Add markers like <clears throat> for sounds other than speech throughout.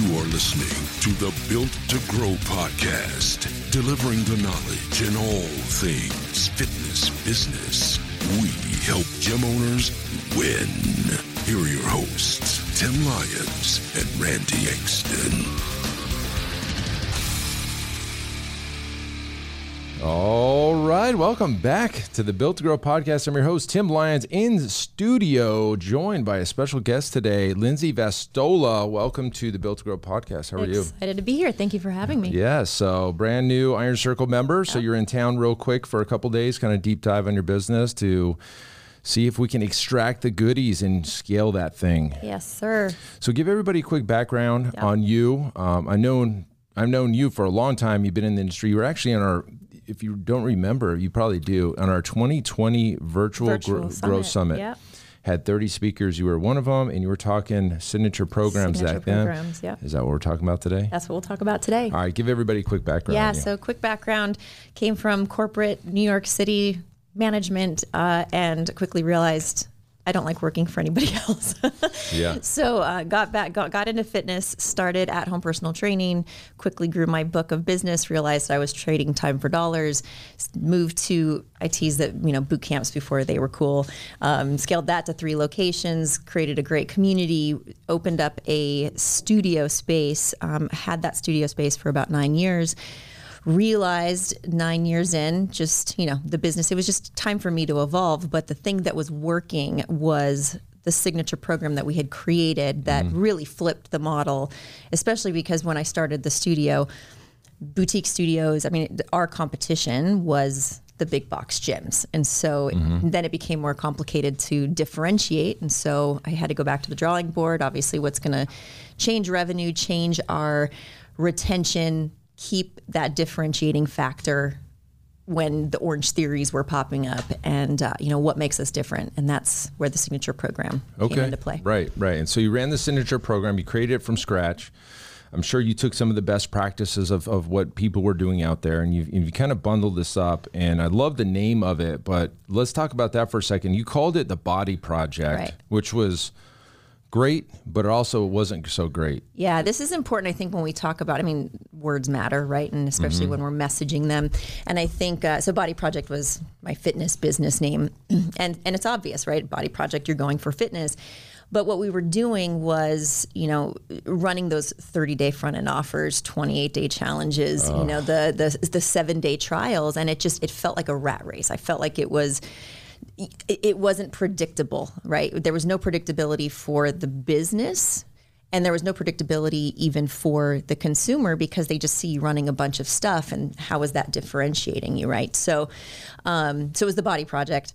You are listening to the Built to Grow podcast, delivering the knowledge in all things fitness business. We help gym owners win. Here are your hosts, Tim Lyons and Randy Exton. All right, welcome back to the Built to Grow podcast. I'm your host, Tim Lyons, in studio, joined by a special guest today, Lindsay Vastola. Welcome to the Built to Grow podcast. How are you? Excited to be here. Thank you for having me. Yeah, so brand new Iron Circle member. So you're in town real quick for a couple days, kind of deep dive on your business to see if we can extract the goodies and scale that thing. Yes, sir. So give everybody a quick background Yeah. on you. Um, I known I've known you for a long time. You've been in the industry. You were actually on our. If you don't remember, you probably do. On our 2020 virtual, Virtual Gro- summit. Growth Summit, Yep. had 30 speakers. You were one of them, and you were talking signature programs Signature back then. programs, yep. Is that what we're talking about today? That's what we'll talk about today. All right, give everybody a quick background. yeah, so quick background came from corporate New York City management uh, and quickly realized I don't like working for anybody <laughs> else. yeah. So uh, got back, got, got into fitness, started at home personal training, quickly grew my book of business, realized I was trading time for dollars, moved to ITs that, you know, boot camps before they were cool, um, scaled that to three locations, created a great community, opened up a studio space, um, had that studio space for about nine years realized nine years in, just, you know, the business, it was just time for me to evolve. But the thing that was working was the signature program that we had created that mm-hmm. really flipped the model, especially because when I started the studio, boutique studios, I mean, our competition was the big box gyms. And so mm-hmm. then it became more complicated to differentiate. And so I had to go back to the drawing board. Obviously, what's going to change revenue, change our retention, keep that differentiating factor when the orange theories were popping up and uh, you know what makes us different and that's where the signature program came into play Right, right. And so you ran the signature program, you created it from scratch. I'm sure you took some of the best practices of, of what people were doing out there and you, you kind of bundled this up. And I love the name of it, but let's talk about that for a second. You called it the Body Project, Right. which was great, but it also wasn't so great. Yeah, this is important. I think when we talk about, I mean, words matter, right? And especially when we're messaging them. And I think uh, so. Body Project was my fitness business name, <clears throat> and and it's obvious, right? Body Project, you're going for fitness. But what we were doing was, you know, running those 30 day front end offers, 28 day challenges, you know, the the the seven day trials, and it just it felt like a rat race. I felt like it was it wasn't predictable, right? There was no predictability for the business and there was no predictability even for the consumer because they just see you running a bunch of stuff and how is that differentiating you, right? So, um, so it was the body project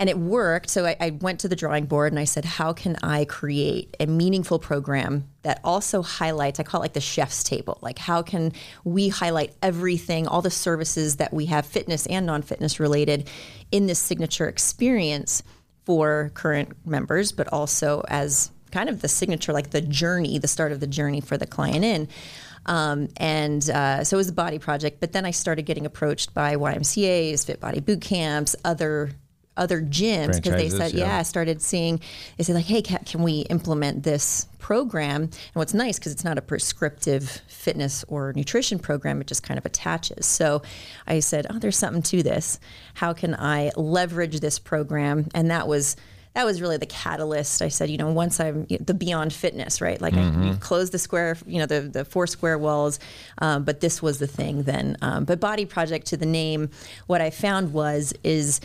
and it worked. So I, I went to the drawing board and I said, how can I create a meaningful program that also highlights, I call it like the chef's table. Like, how can we highlight everything, all the services that we have, fitness and non fitness related, in this signature experience for current members, but also as kind of the signature, like the journey, the start of the journey for the client in. Um, and uh, so it was a body project. But then I started getting approached by YMCA's, Fit Body Boot Camps, other other gyms because they said, yeah. yeah, I started seeing, they said like, hey, can, can we implement this program? And what's nice because it's not a prescriptive fitness or nutrition program, it just kind of attaches. So I said, oh, there's something to this. How can I leverage this program? And that was that was really the catalyst. I said, you know, once I'm the beyond fitness, right? Like I you close the square, you know, the the four square walls, um, but this was the thing then. Um, but Body Project to the name, what I found was is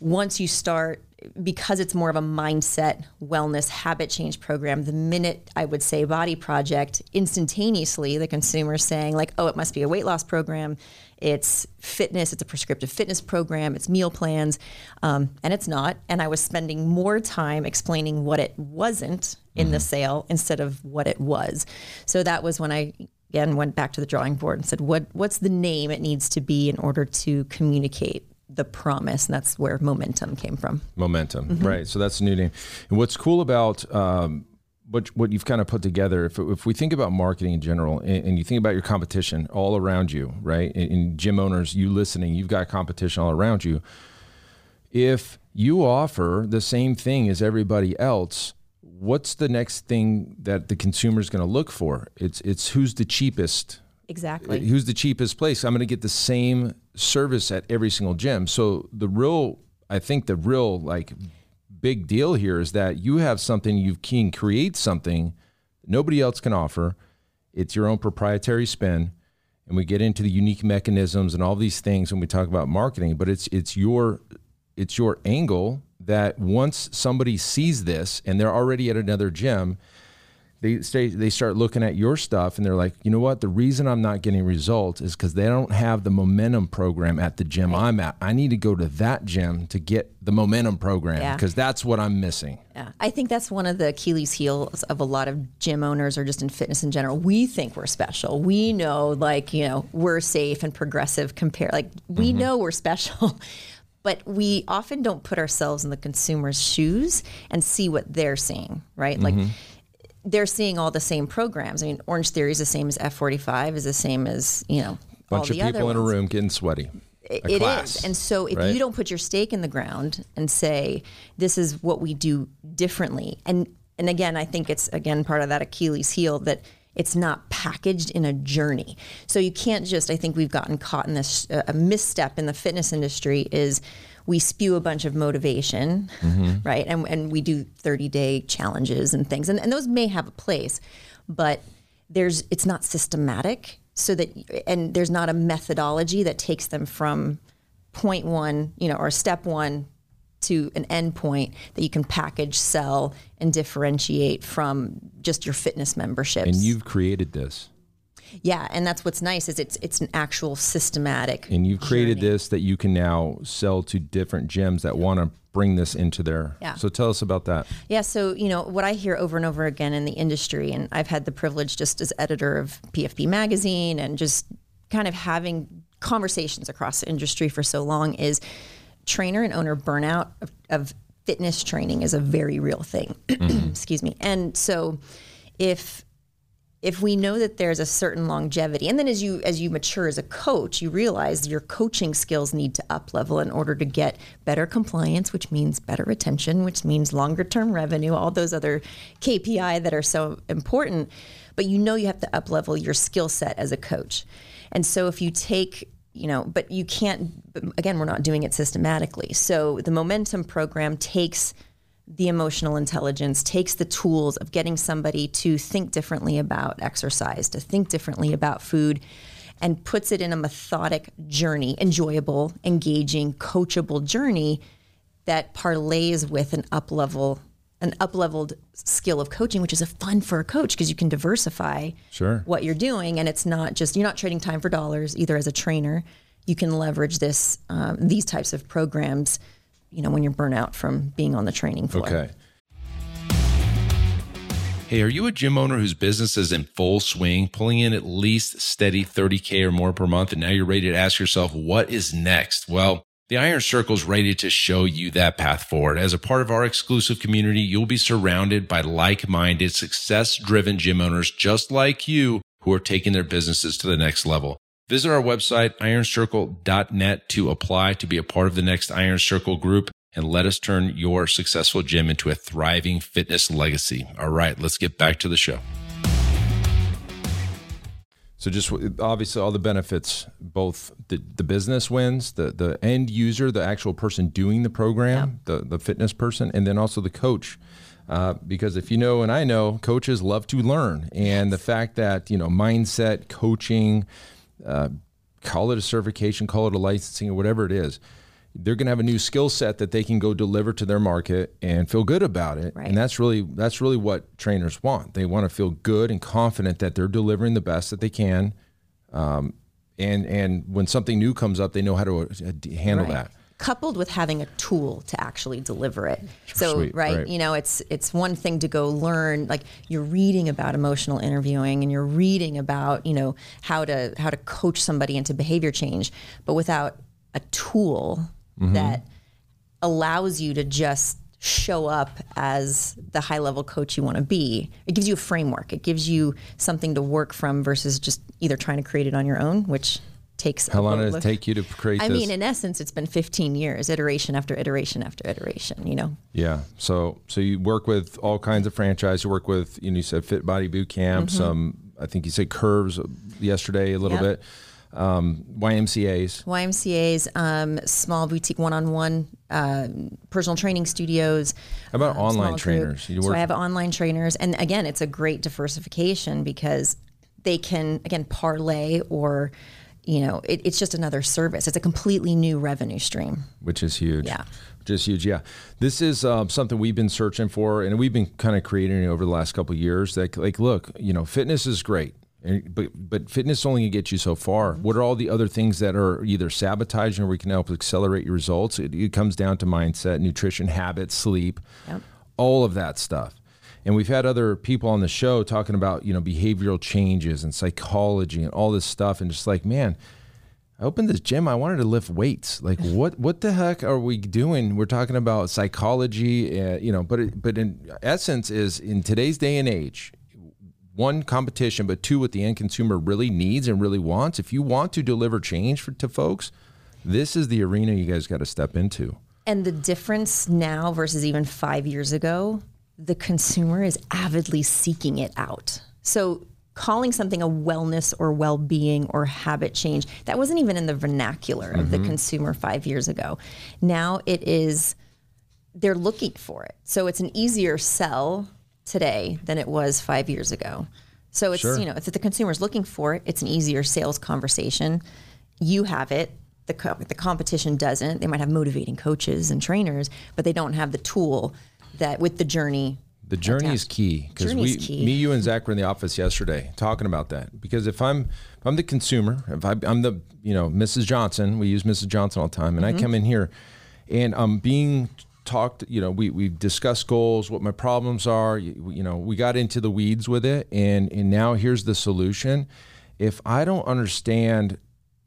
once you start because it's more of a mindset wellness habit change program the minute i would say body project instantaneously the consumer is saying like oh it must be a weight loss program. It's fitness. It's a prescriptive fitness program. It's meal plans. Um, and it's not. And i was spending more time explaining what it wasn't in the sale instead of what it was. So that was when i again went back to the drawing board and said, "What what's the name it needs to be in order to communicate the promise?" And that's where momentum came from. Momentum, mm-hmm. right? So that's a new name. And what's cool about um, what what you've kind of put together, if if we think about marketing in general, and, and you think about your competition all around you, right? And, and gym owners, you listening, you've got competition all around you. If you offer the same thing as everybody else what's the next thing that the consumer is going to look for? It's it's who's the cheapest. Exactly. Who's the cheapest place? I'm going to get the same service at every single gym. So the real, I think the real like big deal here is that you have something you can create something nobody else can offer. It's your own proprietary spin. And we get into the unique mechanisms and all these things when we talk about marketing, but it's it's your it's your angle that once somebody sees this and they're already at another gym, they stay, they start looking at your stuff and they're like, you know what? The reason I'm not getting results is because they don't have the momentum program at the gym right. I'm at. I need to go to that gym to get the momentum program because yeah. that's what I'm missing. Yeah, I think that's one of the Achilles heels of a lot of gym owners or just in fitness in general. We think we're special. We know, like you know, we're safe and progressive. Compare, like we mm-hmm. know we're special. <laughs> but we often don't put ourselves in the consumer's shoes and see what they're seeing, right? Mm-hmm. Like they're seeing all the same programs. I mean, Orange Theory is the same as F45, is the same as, you know, bunch of people in a room getting sweaty. It class, is. And so if right? you don't put your stake in the ground and say, this is what we do differently, and and again, I think it's again part of that Achilles heel that it's not packaged in a journey. So you can't just, I think we've gotten caught in this, uh, a misstep in the fitness industry is we spew a bunch of motivation, mm-hmm. right? And, and we do 30 day challenges and things. And, and those may have a place, but there's, it's not systematic so that, and there's not a methodology that takes them from point one, you know, or step one to an endpoint that you can package, sell, and differentiate from just your fitness memberships. And you've created this. Yeah, and that's what's nice is it's it's an actual systematic. And you've created journey. this that you can now sell to different gyms that want to bring this into their. Yeah. So tell us about that. Yeah. So you know what I hear over and over again in the industry, and I've had the privilege just as editor of PFP magazine and just kind of having conversations across the industry for so long is trainer and owner burnout of, of fitness training is a very real thing. <clears throat> Mm-hmm. Excuse me. And so if if we know that there's a certain longevity and then as you as you mature as a coach you realize your coaching skills need to up level in order to get better compliance which means better retention which means longer term revenue all those other KPI that are so important but you know you have to up level your skill set as a coach and so if you take you know, but you can't, again, we're not doing it systematically. So the momentum program takes the emotional intelligence, takes the tools of getting somebody to think differently about exercise, to think differently about food, and puts it in a methodic journey, enjoyable, engaging, coachable journey that parlays with an up level an up leveled skill of coaching, which is a fun for a coach because you can diversify sure. what you're doing, and it's not just you're not trading time for dollars either. As a trainer, you can leverage this um, these types of programs. You know, when you're burnt out from being on the training floor. Okay. Hey, are you a gym owner whose business is in full swing, pulling in at least steady 30K or more per month, and now you're ready to ask yourself, what is next? Well, the Iron Circle is ready to show you that path forward. As a part of our exclusive community, you'll be surrounded by like-minded, success-driven gym owners just like you who are taking their businesses to the next level. Visit our website, ironcircle.net to apply to be a part of the next Iron Circle group and let us turn your successful gym into a thriving fitness legacy. All right, let's get back to the show. So just obviously all the benefits, both the, the business wins, the the end user, the actual person doing the program, yeah. the the fitness person, and then also the coach. Uh, because if you know and I know, coaches love to learn, and the fact that you know mindset, coaching, uh, call it a certification, call it a licensing, or whatever it is, they're going to have a new skill set that they can go deliver to their market and feel good about it. Right. And that's really that's really what trainers want. They want to feel good and confident that they're delivering the best that they can. Um, and and when something new comes up, they know how to uh, handle right. that. Coupled with having a tool to actually deliver it. So Sweet, right, right. you know, it's it's one thing to go learn like you're reading about emotional interviewing and you're reading about, you know, how to how to coach somebody into behavior change, but without a tool Mm-hmm. that allows you to just show up as the high level coach you want to be. It gives you a framework. It gives you something to work from versus just either trying to create it on your own, which takes How long did it take you to create I this? mean, in essence, it's been 15 years, iteration after iteration after iteration. You know, Yeah. So so you work with all kinds of franchise. You work with you know you said Fit Body Boot Camp. Some I think you said Curves yesterday a little Yep. bit. Um, YMCA's. YMCA's, um, small boutique one-on-one uh, personal training studios. How about um, online trainers? You So I have online trainers, and again, it's a great diversification because they can again parlay or. You know, it, it's just another service. It's a completely new revenue stream. which is huge. Yeah. Which is huge. Yeah. This is um, something we've been searching for, and we've been kind of creating it over the last couple of years. That like, look, you know, fitness is great, and- but but fitness only can get you so far. What are all the other things that are either sabotaging or we can help accelerate your results? It, it comes down to mindset, nutrition, habits, sleep, Yep. all of that stuff. And we've had other people on the show talking about you know behavioral changes and psychology and all this stuff, and just like man. I opened this gym. I wanted to lift weights. Like, <laughs> what? What the heck are we doing? We're talking about psychology, uh, you know. But it, but in essence, is in today's day and age, one competition, but two, what the end consumer really needs and really wants. If you want to deliver change for, to folks, this is the arena you guys got to step into. And the difference now versus even five years ago, the consumer is avidly seeking it out. So calling something a wellness or well-being or habit change, that wasn't even in the vernacular of the mm-hmm. consumer five years ago. Now it is they're looking for it. So it's an easier sell today than it was five years ago. So it's you know if the consumer's looking for it, it's an easier sales conversation. You have it. The, co- the competition doesn't. They might have motivating coaches and trainers, but they don't have the tool that with the journey. The journey is key because we, key. me, you, and Zach were in the office yesterday talking about that. Because if I'm, if I'm the consumer, if I, I'm the, you know, Mrs. Johnson, we use Mrs. Johnson all the time, and Mm-hmm. I come in here, and I'm being talked. You know, we we discussed goals, what my problems are. You, you know, we got into the weeds with it, and and now here's the solution. If I don't understand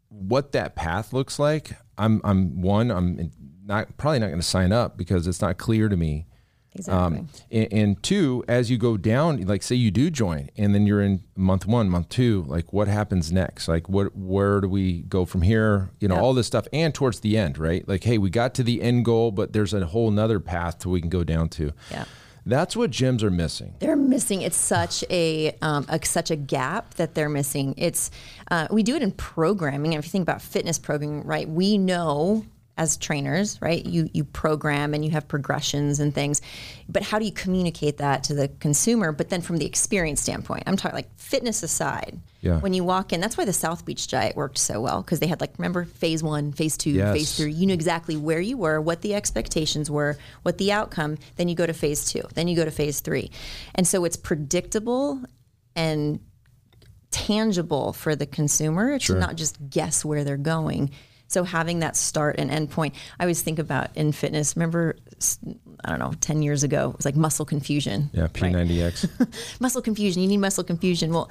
what that path looks like, I'm I'm one I'm not probably not going to sign up because it's not clear to me. Exactly. Um, and, and two, as you go down, like say you do join, and then you're in month one, month two, like what happens next? Like what, where do we go from here? You know, Yep. all this stuff, and towards the end, right? Like, hey, we got to the end goal, but there's a whole nother path to we can go down to. Yeah. That's what gyms are missing. They're missing. It's such a, um, a such a gap that they're missing. It's uh, we do it in programming. And if you think about fitness programming, right? We know as trainers, right? You you program and you have progressions and things, but how do you communicate that to the consumer? But then from the experience standpoint, I'm talking like fitness aside. Yeah. When you walk in, that's why the South Beach Diet worked so well because they had like remember phase one, phase two, Yes. phase three. You knew exactly where you were, what the expectations were, what the outcome. Then you go to phase two. Then you go to phase three, and so it's predictable and tangible for the consumer to not just guess where they're going. So having that start and end point, I always think about in fitness. Remember, I don't know, ten years ago, it was like muscle confusion. Yeah. P90X. <laughs> muscle confusion. You need muscle confusion. Well,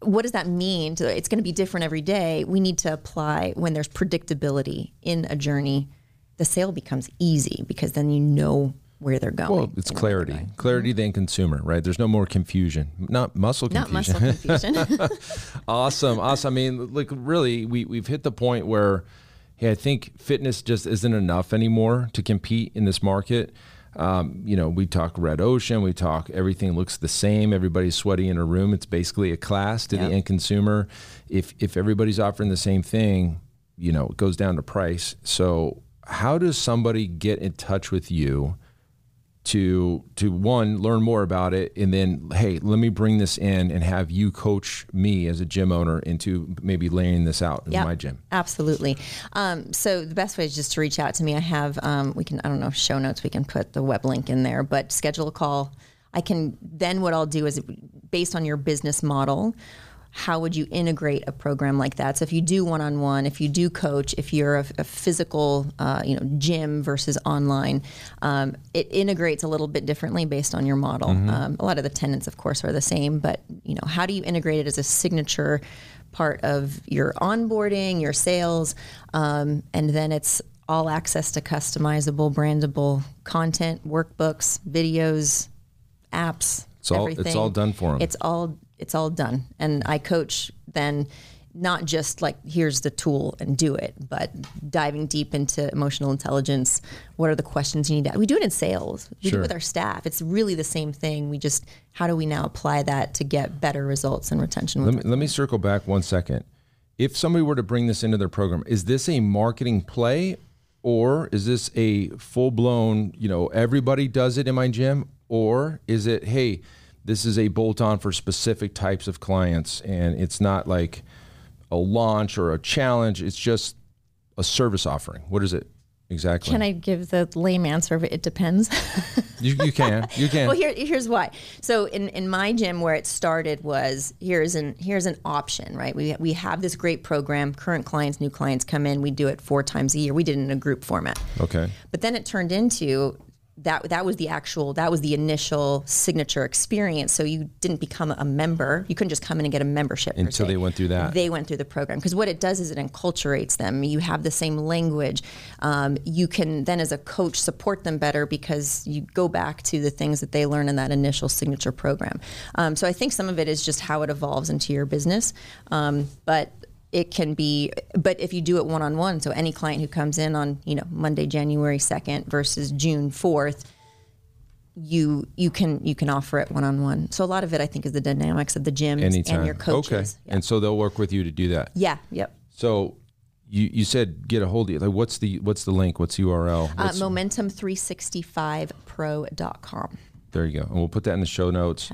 what does that mean? To, it's going to be different every day. We need to apply when there's predictability in a journey. The sale becomes easy because then you know where they're going. well, it's You know where they're clarity, clarity mm-hmm. then consumer, right? There's no more confusion, not muscle confusion. Not muscle confusion. <laughs> awesome awesome i mean like really we, we've hit the point where hey i think fitness just isn't enough anymore to compete in this market. Um, you know we talk red ocean we talk everything looks the same everybody's sweaty in a room. It's basically a class to Yep. the end consumer. If if everybody's offering the same thing you know it goes down to price. So how does somebody get in touch with you to to one learn more about it and then hey let me bring this in and have you coach me as a gym owner into maybe laying this out in Yeah, my gym Absolutely. Um, so the best way is just to reach out to me. I have um, we can I don't know show notes. We can put the web link in there, but schedule a call. I can then what I'll do is based on your business model. How would you integrate a program like that? So if you do one-on-one, if you do coach, if you're a, a physical, uh, you know, gym versus online, um, it integrates a little bit differently based on your model. Um, a lot of the tenants, of course, are the same, but you know, how do you integrate it as a signature part of your onboarding, your sales, um, and then it's all access to customizable, brandable content, workbooks, videos, apps. It's all- it's all done for 'em. It's all it's all done, and I coach then not just like here's the tool and do it, but diving deep into emotional intelligence. What are the questions you need to? We do it in sales. We do Sure. it with our staff. It's really the same thing. We just how do we now apply that to get better results and retention? Let me, let me circle back one second. If somebody were to bring this into their program, is this a marketing play or is this a full blown, you know, everybody does it in my gym? Or is it, hey, this is a bolt on for specific types of clients and it's not like a launch or a challenge, it's just a service offering? What is it exactly? Can I give the lame answer of it? It depends. you, you can. You can. <laughs> Well, here, here's why. So in, in my gym, where it started was here's an here's an option, right? We we have this great program. Current clients, new clients come in. We do it four times a year. We did it in a group format. okay. But then it turned into that that was the actual that was the initial signature experience. So you didn't become a member. You couldn't just come in and get a membership Until they went through that. They went through the program because what it does is it enculturates them. You have the same language. Um, you can then, as a coach, support them better because you go back to the things that they learn in that initial signature program. Um, so I think some of it is just how it evolves into your business, um, but it can be but if you do it one-on-one so any client who comes in on you know monday january 2nd versus june 4th you you can you can offer it one-on-one so a lot of it i think is the dynamics of the gym and your coaches Okay. yeah. And so they'll work with you to do that. yeah yep So you, you said get a hold of you. Like what's the what's the link? What's the URL? uh, What's- momentum365pro.com there you go. And we'll put that in the show notes.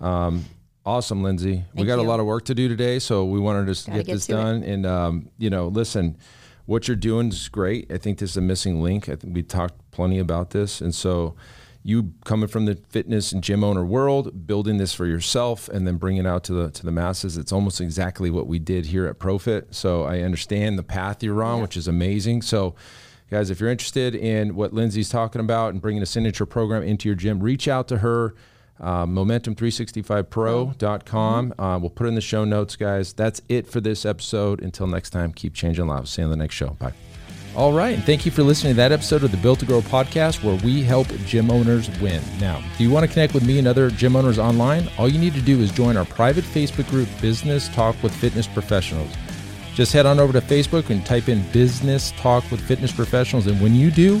Um, awesome, Lindsay. we got a lot of work to do today, so we wanted to just get, get this to it. done. And um, you know, listen, what you're doing is great. I think this is a missing link. I think we talked plenty about this, and so you coming from the fitness and gym owner world, building this for yourself, and then bringing it out to the to the masses. It's almost exactly what we did here at ProFit. So I understand the path you're on, which is amazing. So. Guys, if you're interested in what Lindsay's talking about and bringing a signature program into your gym, reach out to her. Uh, Momentum365pro.com. Uh, we'll put it in the show notes, guys. That's it for this episode. Until next time, keep changing lives. See you on the next show. Bye. All right. And thank you for listening to that episode of the Built to Grow podcast where we help gym owners win. Now, do you want to connect with me and other gym owners online? All you need to do is join our private Facebook group, Business Talk with Fitness Professionals. Just head on over to Facebook and type in Business Talk with Fitness Professionals. And when you do,